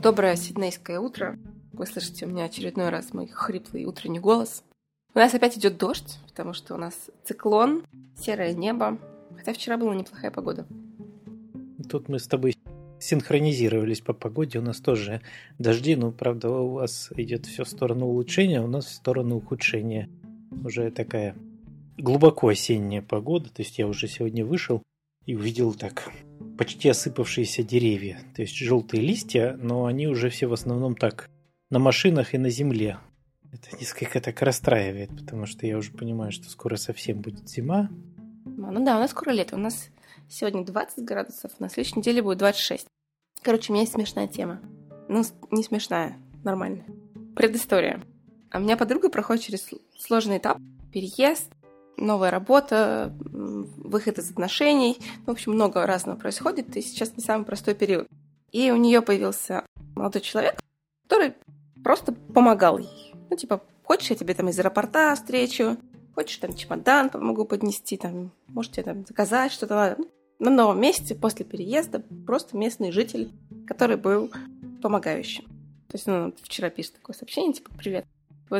Доброе сиднейское утро. Вы слышите у меня очередной раз мой хриплый утренний голос. У нас опять идет дождь, потому что у нас циклон, серое небо. Хотя вчера была неплохая погода. Тут мы с тобой синхронизировались по погоде. У нас тоже дожди, но, правда, у вас идет все в сторону улучшения, а у нас в сторону ухудшения. Уже такая глубоко осенняя погода. То есть я уже сегодня вышел и увидел так почти осыпавшиеся деревья. То есть желтые листья, но они уже все в основном так на машинах и на земле. Это несколько так расстраивает, потому что я уже понимаю, что скоро совсем будет зима. Ну да, у нас скоро лето. У нас сегодня 20 градусов, на следующей неделе будет 26. Короче, у меня есть смешная тема. Ну, не смешная, нормальная. Предыстория. А у меня подруга проходит через сложный этап. Переезд, новая работа, выход из отношений. В общем, много разного происходит, и сейчас не самый простой период. И у нее появился молодой человек, который просто помогал ей. Ну, типа, хочешь, я тебе там из аэропорта встречу, хочешь, там чемодан помогу поднести, там, можете там заказать что-то. Ну, на новом месте после переезда просто местный житель, который был помогающим. То есть, ну, вчера пишет такое сообщение, типа, привет.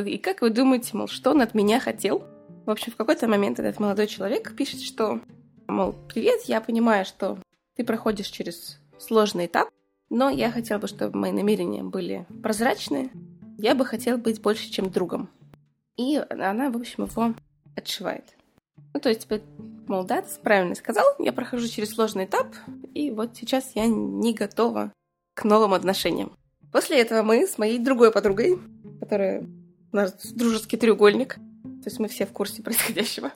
И как вы думаете, мол, что он от меня хотел? В общем, в какой-то момент этот молодой человек пишет, что, мол, привет, я понимаю, что ты проходишь через сложный этап, но я хотела бы, чтобы мои намерения были прозрачные. Я бы хотела быть больше, чем другом. И она, в общем, его отшивает. Ну, то есть, типа, мол, да, ты правильно сказал, я прохожу через сложный этап, и вот сейчас я не готова к новым отношениям. После этого мы с моей другой подругой, которая у нас дружеский треугольник, то есть мы все в курсе происходящего.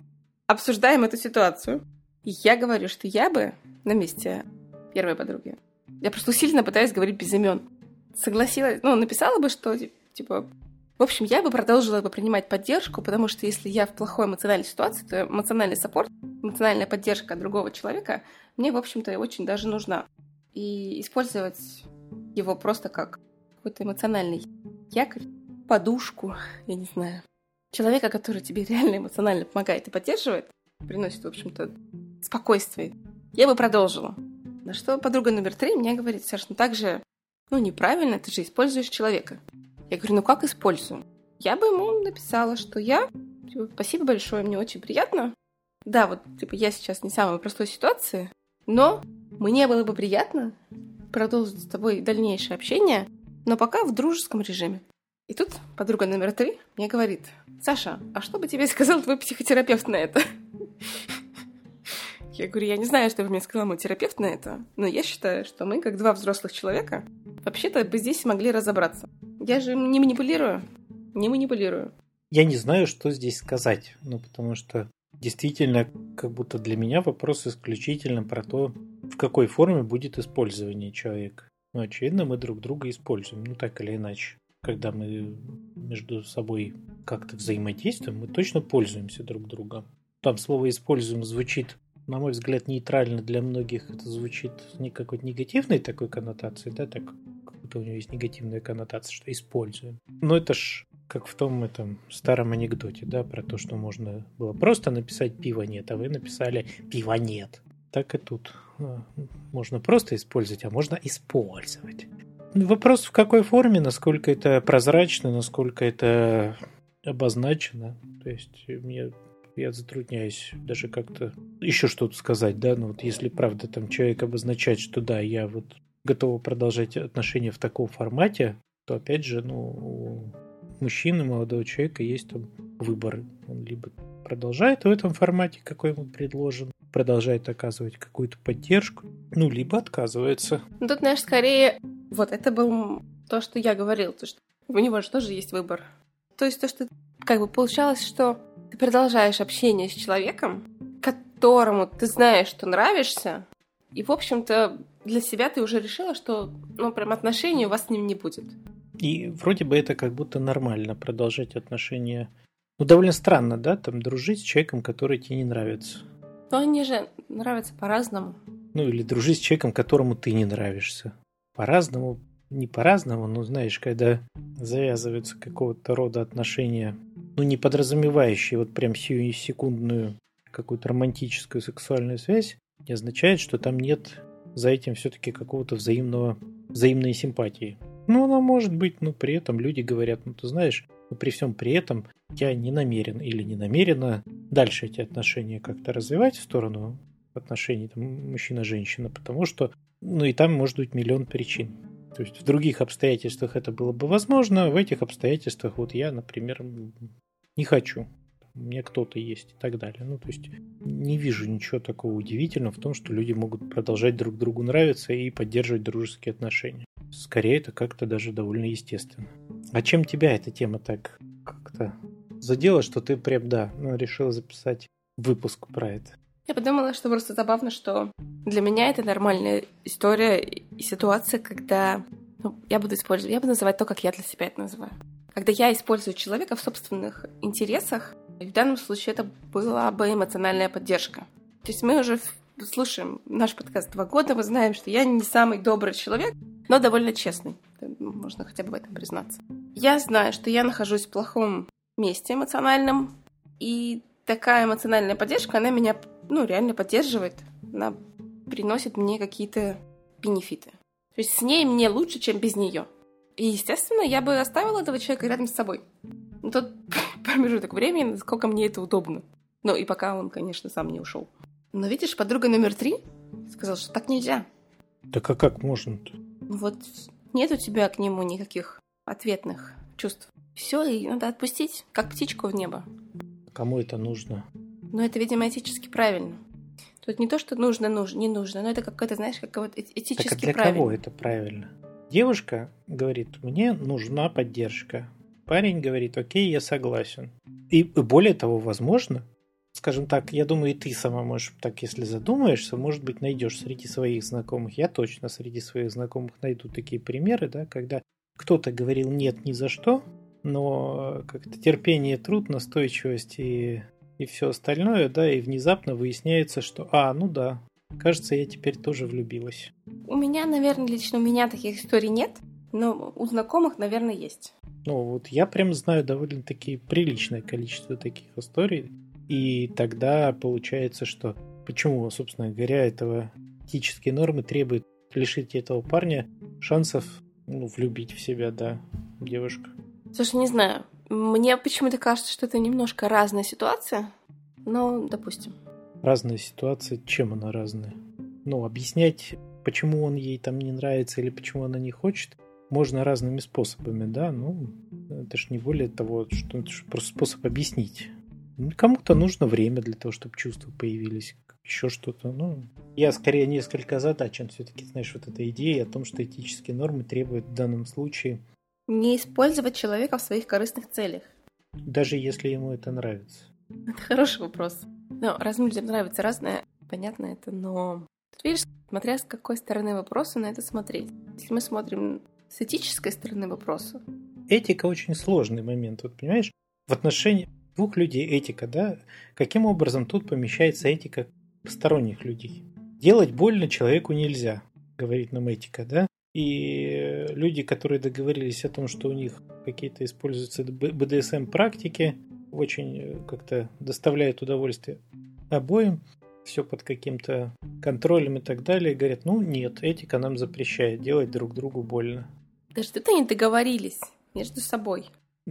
Обсуждаем эту ситуацию. И я говорю, что я бы на месте первой подруги. Я просто усиленно пытаюсь говорить без имен. Согласилась, ну, написала бы, что, типа, в общем, я бы продолжила бы принимать поддержку, потому что если я в плохой эмоциональной ситуации, то эмоциональный саппорт, эмоциональная поддержка другого человека мне, в общем-то, очень даже нужна. И использовать его просто как какой-то эмоциональный якорь, подушку, я не знаю, человека, который тебе реально эмоционально помогает и поддерживает, приносит, в общем-то, спокойствие, я бы продолжила. На что подруга номер три мне говорит, Саш, ну так же, ну неправильно, ты же используешь человека. Я говорю, ну как использую? Я бы ему написала, что я, типа, спасибо большое, мне очень приятно. Да, вот, типа, я сейчас не в самой простой ситуации, но мне было бы приятно продолжить с тобой дальнейшее общение, но пока в дружеском режиме. И тут подруга номер три мне говорит, Саша, а что бы тебе сказал твой психотерапевт на это? Я говорю, я не знаю, что бы мне сказал мой терапевт на это, но я считаю, что мы, как два взрослых человека, вообще-то бы здесь могли разобраться. Я же не манипулирую, не манипулирую. Я не знаю, что здесь сказать, ну, потому что действительно, как будто для меня вопрос исключительно про то, в какой форме будет использование человека. Ну, очевидно, мы друг друга используем, ну, так или иначе когда мы между собой как-то взаимодействуем, мы точно пользуемся друг другом. Там слово «используем» звучит, на мой взгляд, нейтрально для многих. Это звучит не какой-то негативной такой коннотации, да, так будто у него есть негативная коннотация, что «используем». Но это ж как в том этом старом анекдоте, да, про то, что можно было просто написать «пива нет», а вы написали «пива нет». Так и тут. А, можно просто использовать, а можно использовать. Вопрос в какой форме, насколько это прозрачно, насколько это обозначено. То есть мне я затрудняюсь даже как-то еще что-то сказать, да, ну вот если правда там человек обозначает, что да, я вот готова продолжать отношения в таком формате, то опять же, ну, у мужчины, молодого человека есть там выбор. Он либо продолжает в этом формате, какой ему предложен, продолжает оказывать какую-то поддержку, ну, либо отказывается. Ну, тут, знаешь, скорее вот это был то, что я говорил, то, что у него же тоже есть выбор. То есть то, что как бы получалось, что ты продолжаешь общение с человеком, которому ты знаешь, что нравишься, и, в общем-то, для себя ты уже решила, что, ну, прям отношений у вас с ним не будет. И вроде бы это как будто нормально, продолжать отношения. Ну, довольно странно, да, там, дружить с человеком, который тебе не нравится. Но они же нравятся по-разному. Ну, или дружить с человеком, которому ты не нравишься по-разному, не по-разному, но знаешь, когда завязываются какого-то рода отношения ну, не подразумевающие вот прям сию секундную какую-то романтическую сексуальную связь, не означает, что там нет за этим все-таки какого-то взаимного, взаимной симпатии. Ну, она может быть, но при этом люди говорят, ну, ты знаешь, но при всем при этом я не намерен или не намерена дальше эти отношения как-то развивать в сторону отношений мужчина-женщина, потому что, ну, и там может быть миллион причин. То есть в других обстоятельствах это было бы возможно, в этих обстоятельствах вот я, например, не хочу. У меня кто-то есть и так далее. Ну, то есть не вижу ничего такого удивительного в том, что люди могут продолжать друг другу нравиться и поддерживать дружеские отношения. Скорее, это как-то даже довольно естественно. А чем тебя эта тема так как-то задела, что ты прям, да, ну, решила записать выпуск про это? Я подумала, что просто забавно, что для меня это нормальная история и ситуация, когда ну, я буду использовать, я буду называть то, как я для себя это называю. Когда я использую человека в собственных интересах, в данном случае это была бы эмоциональная поддержка. То есть мы уже слушаем наш подкаст два года, мы знаем, что я не самый добрый человек, но довольно честный. Можно хотя бы в этом признаться. Я знаю, что я нахожусь в плохом месте эмоциональном, и такая эмоциональная поддержка, она меня, ну, реально поддерживает. Она приносит мне какие-то бенефиты. То есть с ней мне лучше, чем без нее. И, естественно, я бы оставила этого человека рядом с собой. Ну, тот промежуток времени, насколько мне это удобно. Ну, и пока он, конечно, сам не ушел. Но видишь, подруга номер три сказала, что так нельзя. Так а как можно-то? Вот нет у тебя к нему никаких ответных чувств. Все, и надо отпустить, как птичку в небо. Кому это нужно? Ну, это, видимо, этически правильно. Тут не то, что нужно, нужно, не нужно, но это какое-то, знаешь, как вот этически так, а для правильно. кого это правильно? Девушка говорит, мне нужна поддержка. Парень говорит, окей, я согласен. И более того, возможно, скажем так, я думаю, и ты сама можешь, так если задумаешься, может быть, найдешь среди своих знакомых, я точно среди своих знакомых найду такие примеры, да, когда кто-то говорил нет ни за что, но как-то терпение, труд, настойчивость и, и все остальное, да, и внезапно выясняется, что, а, ну да, кажется, я теперь тоже влюбилась. У меня, наверное, лично у меня таких историй нет, но у знакомых, наверное, есть. Ну, вот я прям знаю довольно-таки приличное количество таких историй, и тогда получается, что почему, собственно говоря, этого этические нормы требуют лишить этого парня шансов ну, влюбить в себя, да, девушка. Слушай, не знаю. Мне почему-то кажется, что это немножко разная ситуация. Но, допустим. Разная ситуация. Чем она разная? Ну, объяснять, почему он ей там не нравится или почему она не хочет, можно разными способами, да? Ну, это же не более того, что это же просто способ объяснить. Ну, кому-то нужно время для того, чтобы чувства появились, еще что-то. Ну, я скорее несколько озадачен все-таки, знаешь, вот эта идея о том, что этические нормы требуют в данном случае не использовать человека в своих корыстных целях. Даже если ему это нравится. Это хороший вопрос. Ну, разным людям нравится разное, понятно это, но... Тут видишь, смотря с какой стороны вопроса на это смотреть. Если мы смотрим с этической стороны вопроса. Этика очень сложный момент, вот понимаешь? В отношении двух людей этика, да? Каким образом тут помещается этика посторонних людей? Делать больно человеку нельзя, говорит нам этика, да? И люди, которые договорились о том, что у них какие-то используются БДСМ практики, очень э, как-то доставляют удовольствие обоим, все под каким-то контролем и так далее, говорят, ну нет, этика нам запрещает делать друг другу больно. Даже тут они договорились между собой.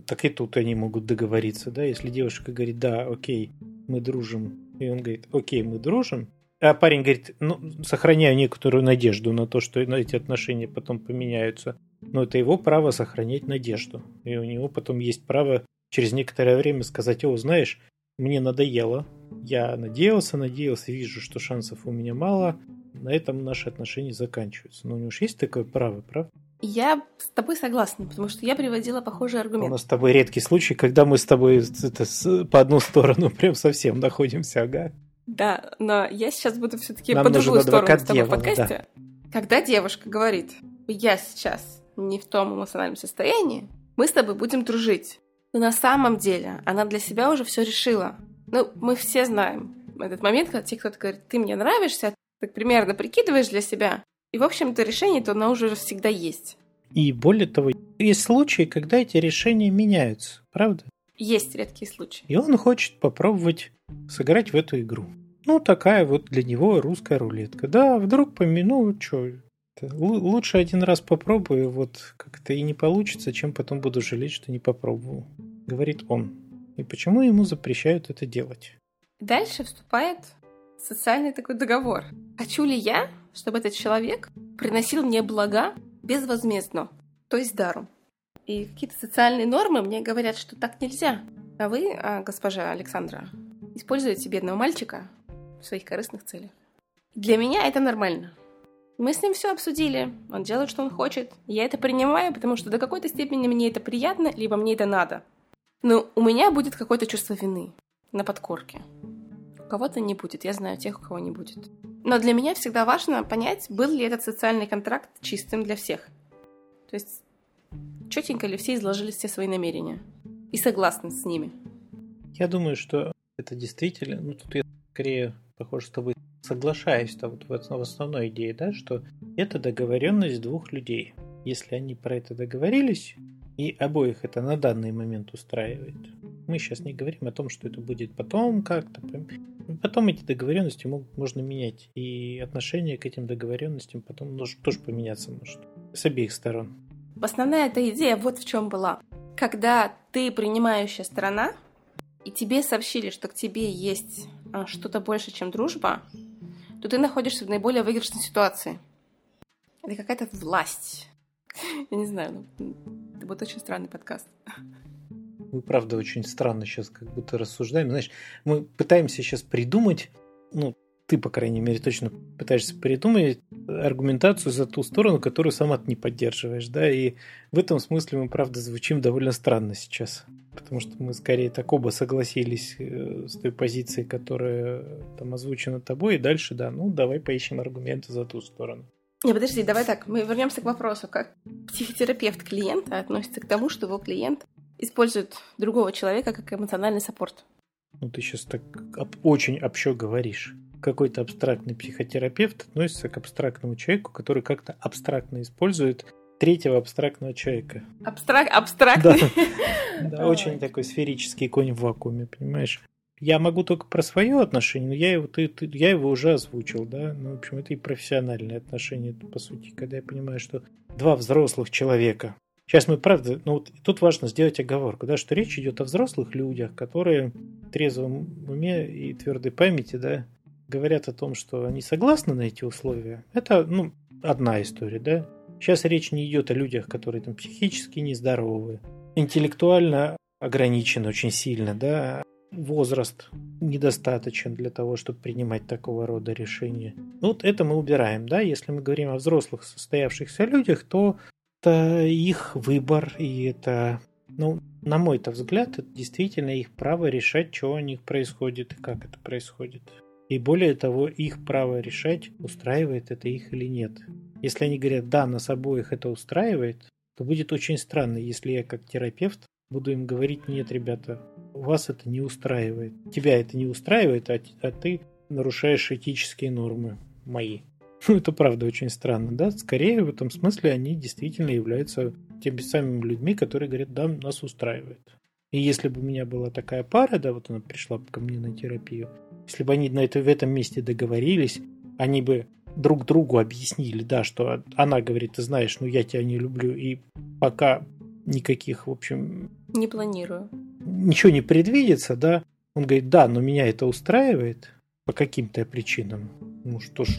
Так и тут они могут договориться, да, если девушка говорит, да, окей, мы дружим, и он говорит, окей, мы дружим, а парень говорит, ну, сохраняю некоторую надежду на то, что эти отношения потом поменяются. Но это его право сохранять надежду. И у него потом есть право через некоторое время сказать, о, знаешь, мне надоело. Я надеялся, надеялся, вижу, что шансов у меня мало. На этом наши отношения заканчиваются. Но у него же есть такое право, правда? Я с тобой согласна, потому что я приводила похожий аргумент. У нас с тобой редкий случай, когда мы с тобой это, по одну сторону прям совсем находимся, ага. Да, но я сейчас буду все-таки по другую сторону с тобой в подкасте. Да. Когда девушка говорит, я сейчас не в том эмоциональном состоянии, мы с тобой будем дружить. Но на самом деле она для себя уже все решила. Ну, мы все знаем этот момент, когда тебе кто-то говорит, ты мне нравишься, ты примерно прикидываешь для себя. И, в общем-то, решение-то оно уже всегда есть. И более того, есть случаи, когда эти решения меняются, правда? Есть редкие случаи. И он хочет попробовать сыграть в эту игру. Ну, такая вот для него русская рулетка. Да, вдруг помяну, что, лучше один раз попробую, вот как-то и не получится, чем потом буду жалеть, что не попробовал, говорит он. И почему ему запрещают это делать? Дальше вступает социальный такой договор. Хочу ли я, чтобы этот человек приносил мне блага безвозмездно, то есть даром? И какие-то социальные нормы мне говорят, что так нельзя. А вы, а, госпожа Александра, используете бедного мальчика в своих корыстных целях. Для меня это нормально. Мы с ним все обсудили, он делает, что он хочет. Я это принимаю, потому что до какой-то степени мне это приятно, либо мне это надо. Но у меня будет какое-то чувство вины на подкорке. У кого-то не будет, я знаю тех, у кого не будет. Но для меня всегда важно понять, был ли этот социальный контракт чистым для всех. То есть четенько ли все изложили все свои намерения и согласны с ними. Я думаю, что это действительно, ну тут я скорее похоже с тобой соглашаюсь -то вот в основной идее, да, что это договоренность двух людей. Если они про это договорились, и обоих это на данный момент устраивает. Мы сейчас не говорим о том, что это будет потом как-то. Потом эти договоренности могут, можно менять. И отношение к этим договоренностям потом тоже поменяться может. С обеих сторон. Основная эта идея вот в чем была. Когда ты принимающая сторона, и тебе сообщили, что к тебе есть а, что-то больше, чем дружба, то ты находишься в наиболее выигрышной ситуации. Это какая-то власть. Я не знаю, ну, это будет очень странный подкаст. Мы, правда, очень странно сейчас как будто рассуждаем. Знаешь, мы пытаемся сейчас придумать, ну, ты, по крайней мере, точно пытаешься придумать аргументацию за ту сторону, которую сама ты не поддерживаешь, да, и в этом смысле мы, правда, звучим довольно странно сейчас, потому что мы скорее так оба согласились э, с той позицией, которая там озвучена тобой, и дальше, да, ну, давай поищем аргументы за ту сторону. Не, подожди, давай так, мы вернемся к вопросу, как психотерапевт клиента относится к тому, что его клиент использует другого человека как эмоциональный саппорт. Ну, ты сейчас так об, очень общо говоришь какой-то абстрактный психотерапевт относится к абстрактному человеку, который как-то абстрактно использует третьего абстрактного человека. Абстрак... Абстрактный? Да, да очень такой сферический конь в вакууме, понимаешь? Я могу только про свое отношение, но я его, ты, ты, я его уже озвучил, да. Ну, в общем, это и профессиональные отношения, по сути, когда я понимаю, что два взрослых человека. Сейчас мы, правда, ну вот тут важно сделать оговорку, да, что речь идет о взрослых людях, которые в трезвом уме и твердой памяти, да, говорят о том, что они согласны на эти условия, это ну, одна история, да. Сейчас речь не идет о людях, которые там психически нездоровы, интеллектуально ограничены очень сильно, да, возраст недостаточен для того, чтобы принимать такого рода решения. Ну, вот это мы убираем, да, если мы говорим о взрослых состоявшихся людях, то это их выбор, и это, ну, на мой-то взгляд, это действительно их право решать, что у них происходит и как это происходит. И более того, их право решать, устраивает это их или нет. Если они говорят, да, нас обоих это устраивает, то будет очень странно, если я как терапевт буду им говорить, нет, ребята, вас это не устраивает. Тебя это не устраивает, а, а ты нарушаешь этические нормы мои. Ну, это правда очень странно, да? Скорее, в этом смысле они действительно являются теми самыми людьми, которые говорят, да, нас устраивает. И если бы у меня была такая пара, да, вот она пришла ко мне на терапию, если бы они на это, в этом месте договорились, они бы друг другу объяснили, да, что она говорит, ты знаешь, ну я тебя не люблю, и пока никаких, в общем... Не планирую. Ничего не предвидится, да. Он говорит, да, но меня это устраивает по каким-то причинам. Ну что ж,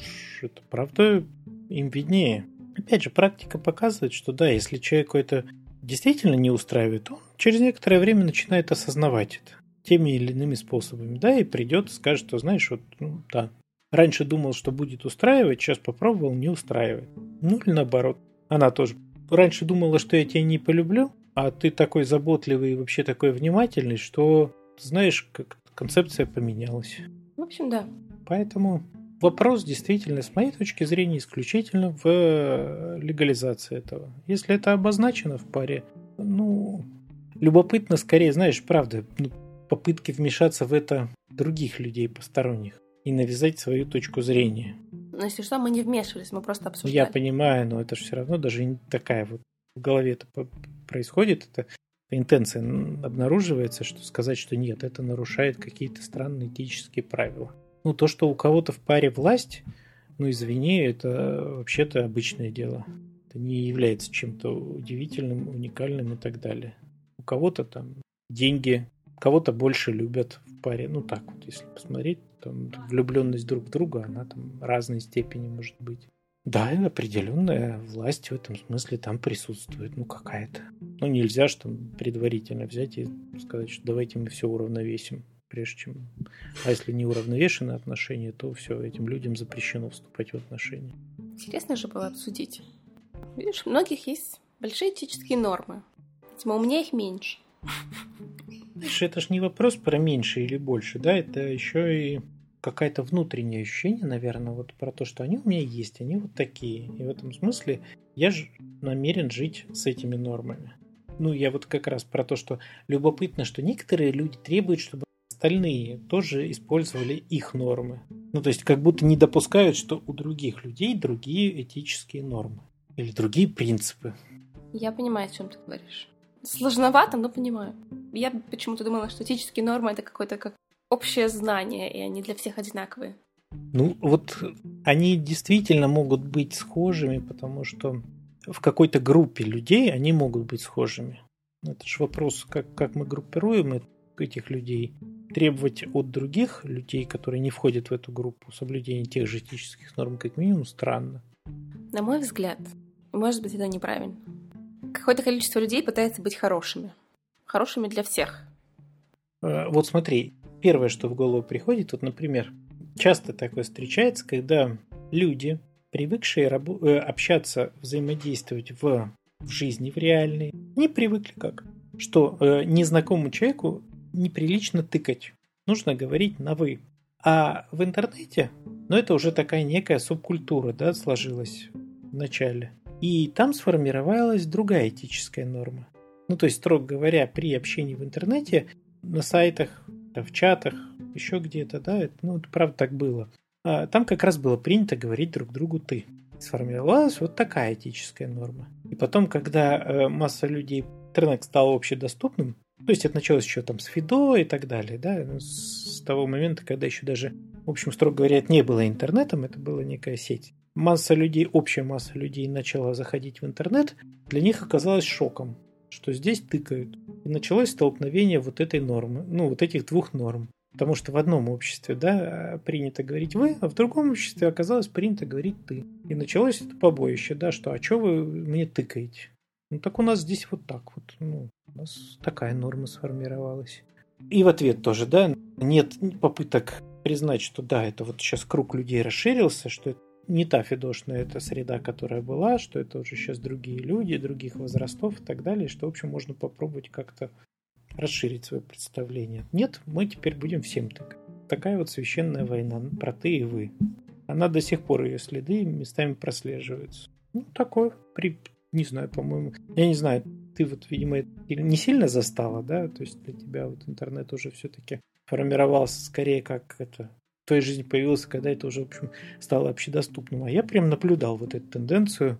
это правда им виднее. Опять же, практика показывает, что да, если человеку это действительно не устраивает, он через некоторое время начинает осознавать это теми или иными способами, да, и придет скажет, что, знаешь, вот, ну, да, раньше думал, что будет устраивать, сейчас попробовал, не устраивает. Ну, или наоборот, она тоже. Раньше думала, что я тебя не полюблю, а ты такой заботливый и вообще такой внимательный, что, знаешь, как концепция поменялась. В общем, да. Поэтому вопрос действительно, с моей точки зрения, исключительно в э, легализации этого. Если это обозначено в паре, ну, любопытно скорее, знаешь, правда, ну, попытки вмешаться в это других людей посторонних и навязать свою точку зрения. Но если что, мы не вмешивались, мы просто обсуждали. Я понимаю, но это же все равно даже не такая вот в голове это происходит. Это интенция обнаруживается, что сказать, что нет, это нарушает какие-то странные этические правила. Ну, то, что у кого-то в паре власть, ну, извини, это вообще-то обычное дело. Это не является чем-то удивительным, уникальным и так далее. У кого-то там деньги, кого-то больше любят в паре. Ну, так вот, если посмотреть, там влюбленность друг в друга, она там разной степени может быть. Да, определенная власть в этом смысле там присутствует, ну какая-то. Ну нельзя же там предварительно взять и сказать, что давайте мы все уравновесим, прежде чем... А если не уравновешенные отношения, то все, этим людям запрещено вступать в отношения. Интересно же было обсудить. Видишь, у многих есть большие этические нормы. Видимо, у меня их меньше. Знаешь, это же не вопрос про меньше или больше, да, это еще и какое-то внутреннее ощущение, наверное, вот про то, что они у меня есть, они вот такие. И в этом смысле я же намерен жить с этими нормами. Ну, я вот как раз про то, что любопытно, что некоторые люди требуют, чтобы остальные тоже использовали их нормы. Ну, то есть как будто не допускают, что у других людей другие этические нормы или другие принципы. Я понимаю, о чем ты говоришь. Сложновато, но понимаю. Я почему-то думала, что этические нормы это какой-то как общее знание, и они для всех одинаковые. Ну, вот они действительно могут быть схожими, потому что в какой-то группе людей они могут быть схожими. Это же вопрос, как, как мы группируем этих людей. Требовать от других людей, которые не входят в эту группу, соблюдения тех же этических норм, как минимум, странно. На мой взгляд, может быть, это неправильно. Какое-то количество людей пытается быть хорошими. Хорошими для всех. Э, вот смотри, первое, что в голову приходит, вот, например, часто такое встречается, когда люди, привыкшие рабо- э, общаться, взаимодействовать в, в жизни, в реальной, не привыкли как? Что э, незнакомому человеку неприлично тыкать. Нужно говорить на «вы». А в интернете, ну, это уже такая некая субкультура, да, сложилась в начале. И там сформировалась другая этическая норма. Ну, то есть, строго говоря, при общении в интернете на сайтах в чатах, еще где-то, да, это, ну, это правда так было. А там как раз было принято говорить друг другу «ты». Сформировалась вот такая этическая норма. И потом, когда э, масса людей, интернет стал общедоступным, то есть это началось еще там с Фидо и так далее, да, ну, с того момента, когда еще даже, в общем, строго говоря, это не было интернетом, это была некая сеть. Масса людей, общая масса людей начала заходить в интернет, для них оказалось шоком что здесь тыкают. И началось столкновение вот этой нормы, ну, вот этих двух норм. Потому что в одном обществе, да, принято говорить вы, а в другом обществе оказалось принято говорить ты. И началось это побоище, да, что а что вы мне тыкаете? Ну так у нас здесь вот так вот, ну, у нас такая норма сформировалась. И в ответ тоже, да, нет попыток признать, что да, это вот сейчас круг людей расширился, что это не та фидошная эта среда, которая была, что это уже сейчас другие люди, других возрастов и так далее, что, в общем, можно попробовать как-то расширить свое представление. Нет, мы теперь будем всем так. Такая вот священная война про ты и вы. Она до сих пор, ее следы местами прослеживаются. Ну, такое, при, не знаю, по-моему, я не знаю, ты вот, видимо, не сильно застала, да, то есть для тебя вот интернет уже все-таки формировался скорее как это той жизни появился, когда это уже, в общем, стало общедоступным. А я прям наблюдал вот эту тенденцию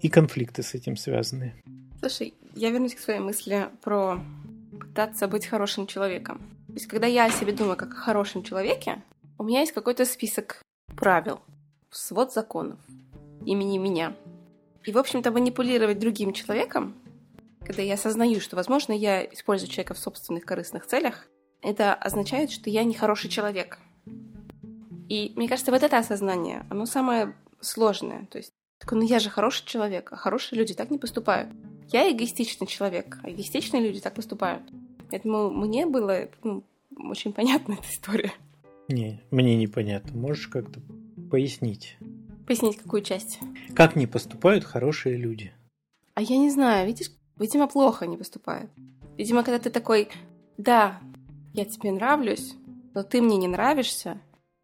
и конфликты с этим связанные. Слушай, я вернусь к своей мысли про пытаться быть хорошим человеком. То есть, когда я о себе думаю как о хорошем человеке, у меня есть какой-то список правил, свод законов имени меня. И, в общем-то, манипулировать другим человеком, когда я осознаю, что, возможно, я использую человека в собственных корыстных целях, это означает, что я не хороший человек — и мне кажется, вот это осознание, оно самое сложное. То есть, такой, ну я же хороший человек, а хорошие люди так не поступают. Я эгоистичный человек, а эгоистичные люди так поступают. Поэтому мне было ну, очень понятна эта история. Не, мне непонятно. Можешь как-то пояснить? Пояснить какую часть? Как не поступают хорошие люди? А я не знаю, видишь, видимо, плохо не поступают. Видимо, когда ты такой, да, я тебе нравлюсь, но ты мне не нравишься,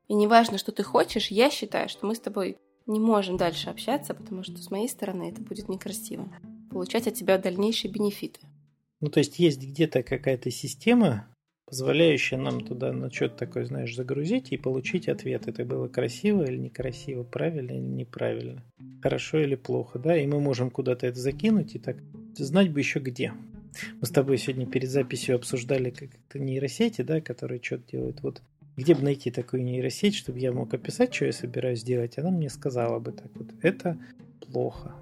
и неважно, что ты хочешь, я считаю, что мы с тобой не можем дальше общаться, потому что с моей стороны это будет некрасиво. Получать от тебя дальнейшие бенефиты. Ну, то есть есть где-то какая-то система, позволяющая нам туда на что-то такое, знаешь, загрузить и получить ответ. Это было красиво или некрасиво, правильно или неправильно, хорошо или плохо, да, и мы можем куда-то это закинуть и так знать бы еще где. Мы с тобой сегодня перед записью обсуждали как-то нейросети, да, которые что-то делают. Вот где бы найти такую нейросеть, чтобы я мог описать, что я собираюсь делать, она мне сказала бы так вот, это плохо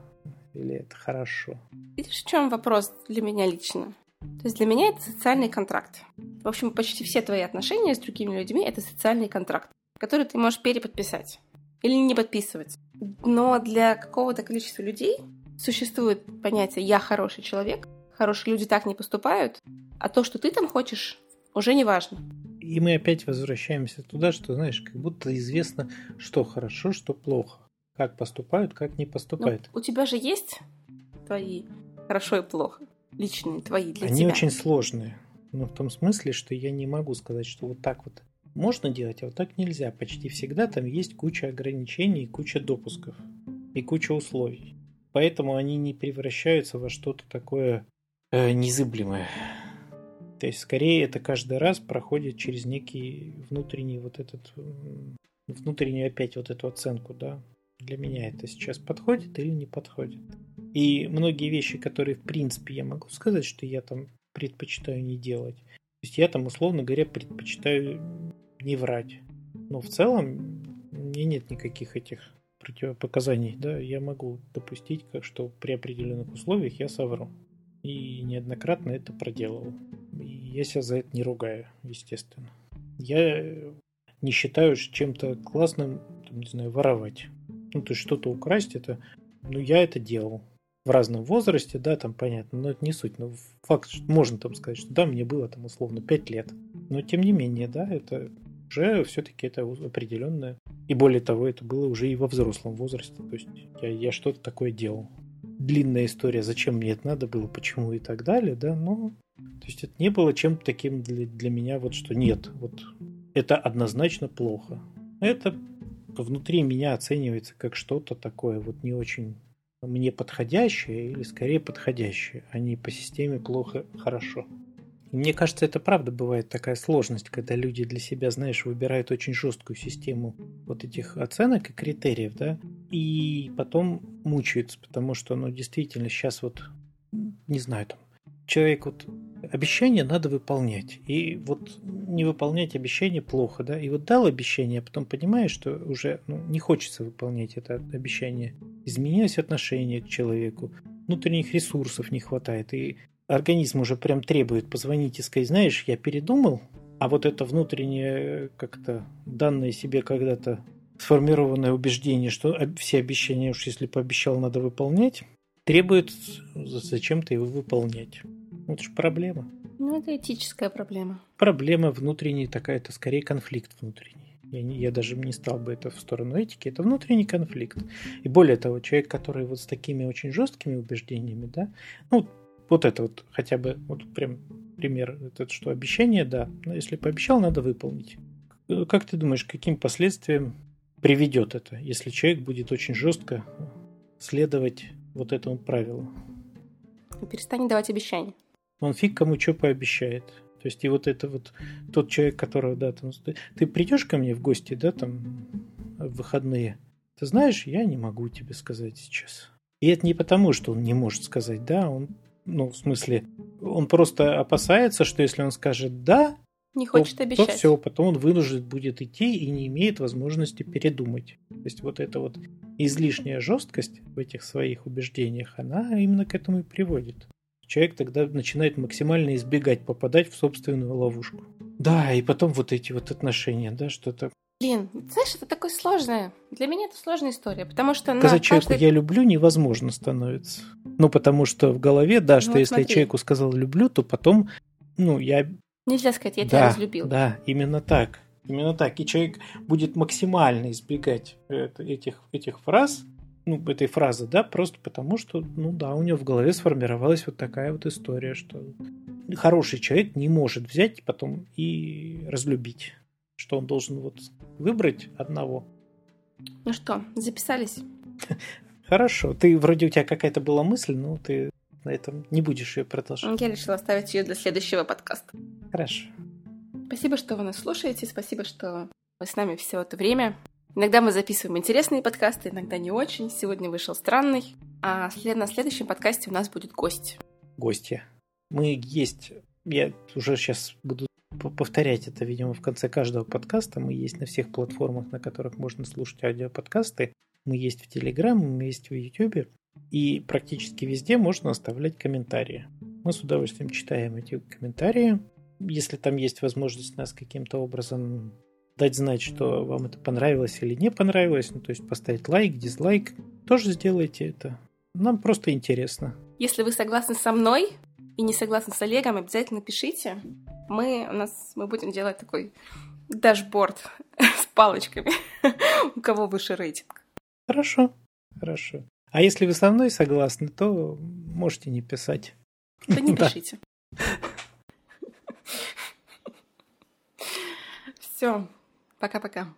или это хорошо. Видишь, в чем вопрос для меня лично? То есть для меня это социальный контракт. В общем, почти все твои отношения с другими людьми — это социальный контракт, который ты можешь переподписать или не подписывать. Но для какого-то количества людей существует понятие «я хороший человек», хорошие люди так не поступают, а то, что ты там хочешь, уже не важно. И мы опять возвращаемся туда, что, знаешь, как будто известно, что хорошо, что плохо. Как поступают, как не поступают. Ну, у тебя же есть твои хорошо и плохо, личные твои для Они тебя. очень сложные. Но в том смысле, что я не могу сказать, что вот так вот можно делать, а вот так нельзя. Почти всегда там есть куча ограничений, куча допусков и куча условий. Поэтому они не превращаются во что-то такое э, незыблемое. То есть, скорее, это каждый раз проходит через некий внутренний вот этот, внутреннюю опять вот эту оценку, да, для меня это сейчас подходит или не подходит. И многие вещи, которые, в принципе, я могу сказать, что я там предпочитаю не делать. То есть я там, условно говоря, предпочитаю не врать. Но в целом мне нет никаких этих противопоказаний, да, я могу допустить, как что при определенных условиях я совру. И неоднократно это проделывал. Я себя за это не ругаю, естественно. Я не считаю чем-то классным, там, не знаю, воровать. Ну, то есть что-то украсть, это, ну, я это делал. В разном возрасте, да, там понятно, но это не суть. Но факт, что можно там сказать, что да, мне было там условно 5 лет. Но тем не менее, да, это уже все-таки это определенное. И более того, это было уже и во взрослом возрасте. То есть я, я что-то такое делал. Длинная история, зачем мне это надо было, почему и так далее, да, но то есть это не было чем-то таким для, для меня, вот что нет, вот это однозначно плохо. Это внутри меня оценивается как что-то такое вот не очень мне подходящее или скорее подходящее, а не по системе плохо-хорошо. И мне кажется, это правда бывает такая сложность, когда люди для себя, знаешь, выбирают очень жесткую систему вот этих оценок и критериев, да, и потом мучаются, потому что, ну, действительно, сейчас вот, не знаю, там, человек вот обещание надо выполнять. И вот не выполнять обещание плохо, да. И вот дал обещание, а потом понимаешь, что уже ну, не хочется выполнять это обещание. Изменилось отношение к человеку, внутренних ресурсов не хватает. И организм уже прям требует позвонить и сказать, знаешь, я передумал, а вот это внутреннее как-то данное себе когда-то сформированное убеждение, что все обещания уж если пообещал, надо выполнять, требует зачем-то его выполнять. Ну, это же проблема. Ну, это этическая проблема. Проблема внутренняя такая, это скорее конфликт внутренний. Я, не, я даже не стал бы это в сторону этики, это внутренний конфликт. И более того, человек, который вот с такими очень жесткими убеждениями, да, ну, вот это вот хотя бы, вот прям пример, этот, что обещание, да, но если пообещал, надо выполнить. Как ты думаешь, каким последствиям приведет это, если человек будет очень жестко следовать вот этому правилу? Перестань давать обещания он фиг кому что пообещает. То есть и вот это вот тот человек, которого, да, там, ты придешь ко мне в гости, да, там, в выходные, ты знаешь, я не могу тебе сказать сейчас. И это не потому, что он не может сказать да, он, ну, в смысле, он просто опасается, что если он скажет да, не хочет то, обещать. то все, потом он вынужден будет идти и не имеет возможности передумать. То есть вот эта вот излишняя жесткость в этих своих убеждениях, она именно к этому и приводит человек тогда начинает максимально избегать попадать в собственную ловушку. Да, и потом вот эти вот отношения, да, что-то. Блин, знаешь, это такое сложное. Для меня это сложная история, потому что Сказать человеку «я люблю» невозможно становится. Ну, потому что в голове, да, что ну, если смотри. я человеку сказал «люблю», то потом, ну, я... Нельзя сказать «я да, тебя разлюбил». Да, именно так. Именно так. И человек будет максимально избегать этих, этих фраз, ну, этой фразы, да, просто потому что, ну да, у него в голове сформировалась вот такая вот история, что хороший человек не может взять потом и разлюбить, что он должен вот выбрать одного. Ну что, записались? Хорошо. Ты вроде у тебя какая-то была мысль, но ты на этом не будешь ее продолжать. Я решила оставить ее для следующего подкаста. Хорошо. Спасибо, что вы нас слушаете. Спасибо, что вы с нами все это время. Иногда мы записываем интересные подкасты, иногда не очень. Сегодня вышел странный. А на следующем подкасте у нас будет гость. Гостья. Мы есть, я уже сейчас буду повторять это, видимо, в конце каждого подкаста. Мы есть на всех платформах, на которых можно слушать аудиоподкасты. Мы есть в Телеграм, мы есть в Ютубе. И практически везде можно оставлять комментарии. Мы с удовольствием читаем эти комментарии. Если там есть возможность нас каким-то образом дать знать, что вам это понравилось или не понравилось, ну, то есть поставить лайк, дизлайк, тоже сделайте это. Нам просто интересно. Если вы согласны со мной и не согласны с Олегом, обязательно пишите. Мы, у нас, мы будем делать такой дашборд с палочками, у кого выше рейтинг. Хорошо, хорошо. А если вы со мной согласны, то можете не писать. То не пишите. Все, пока-пока.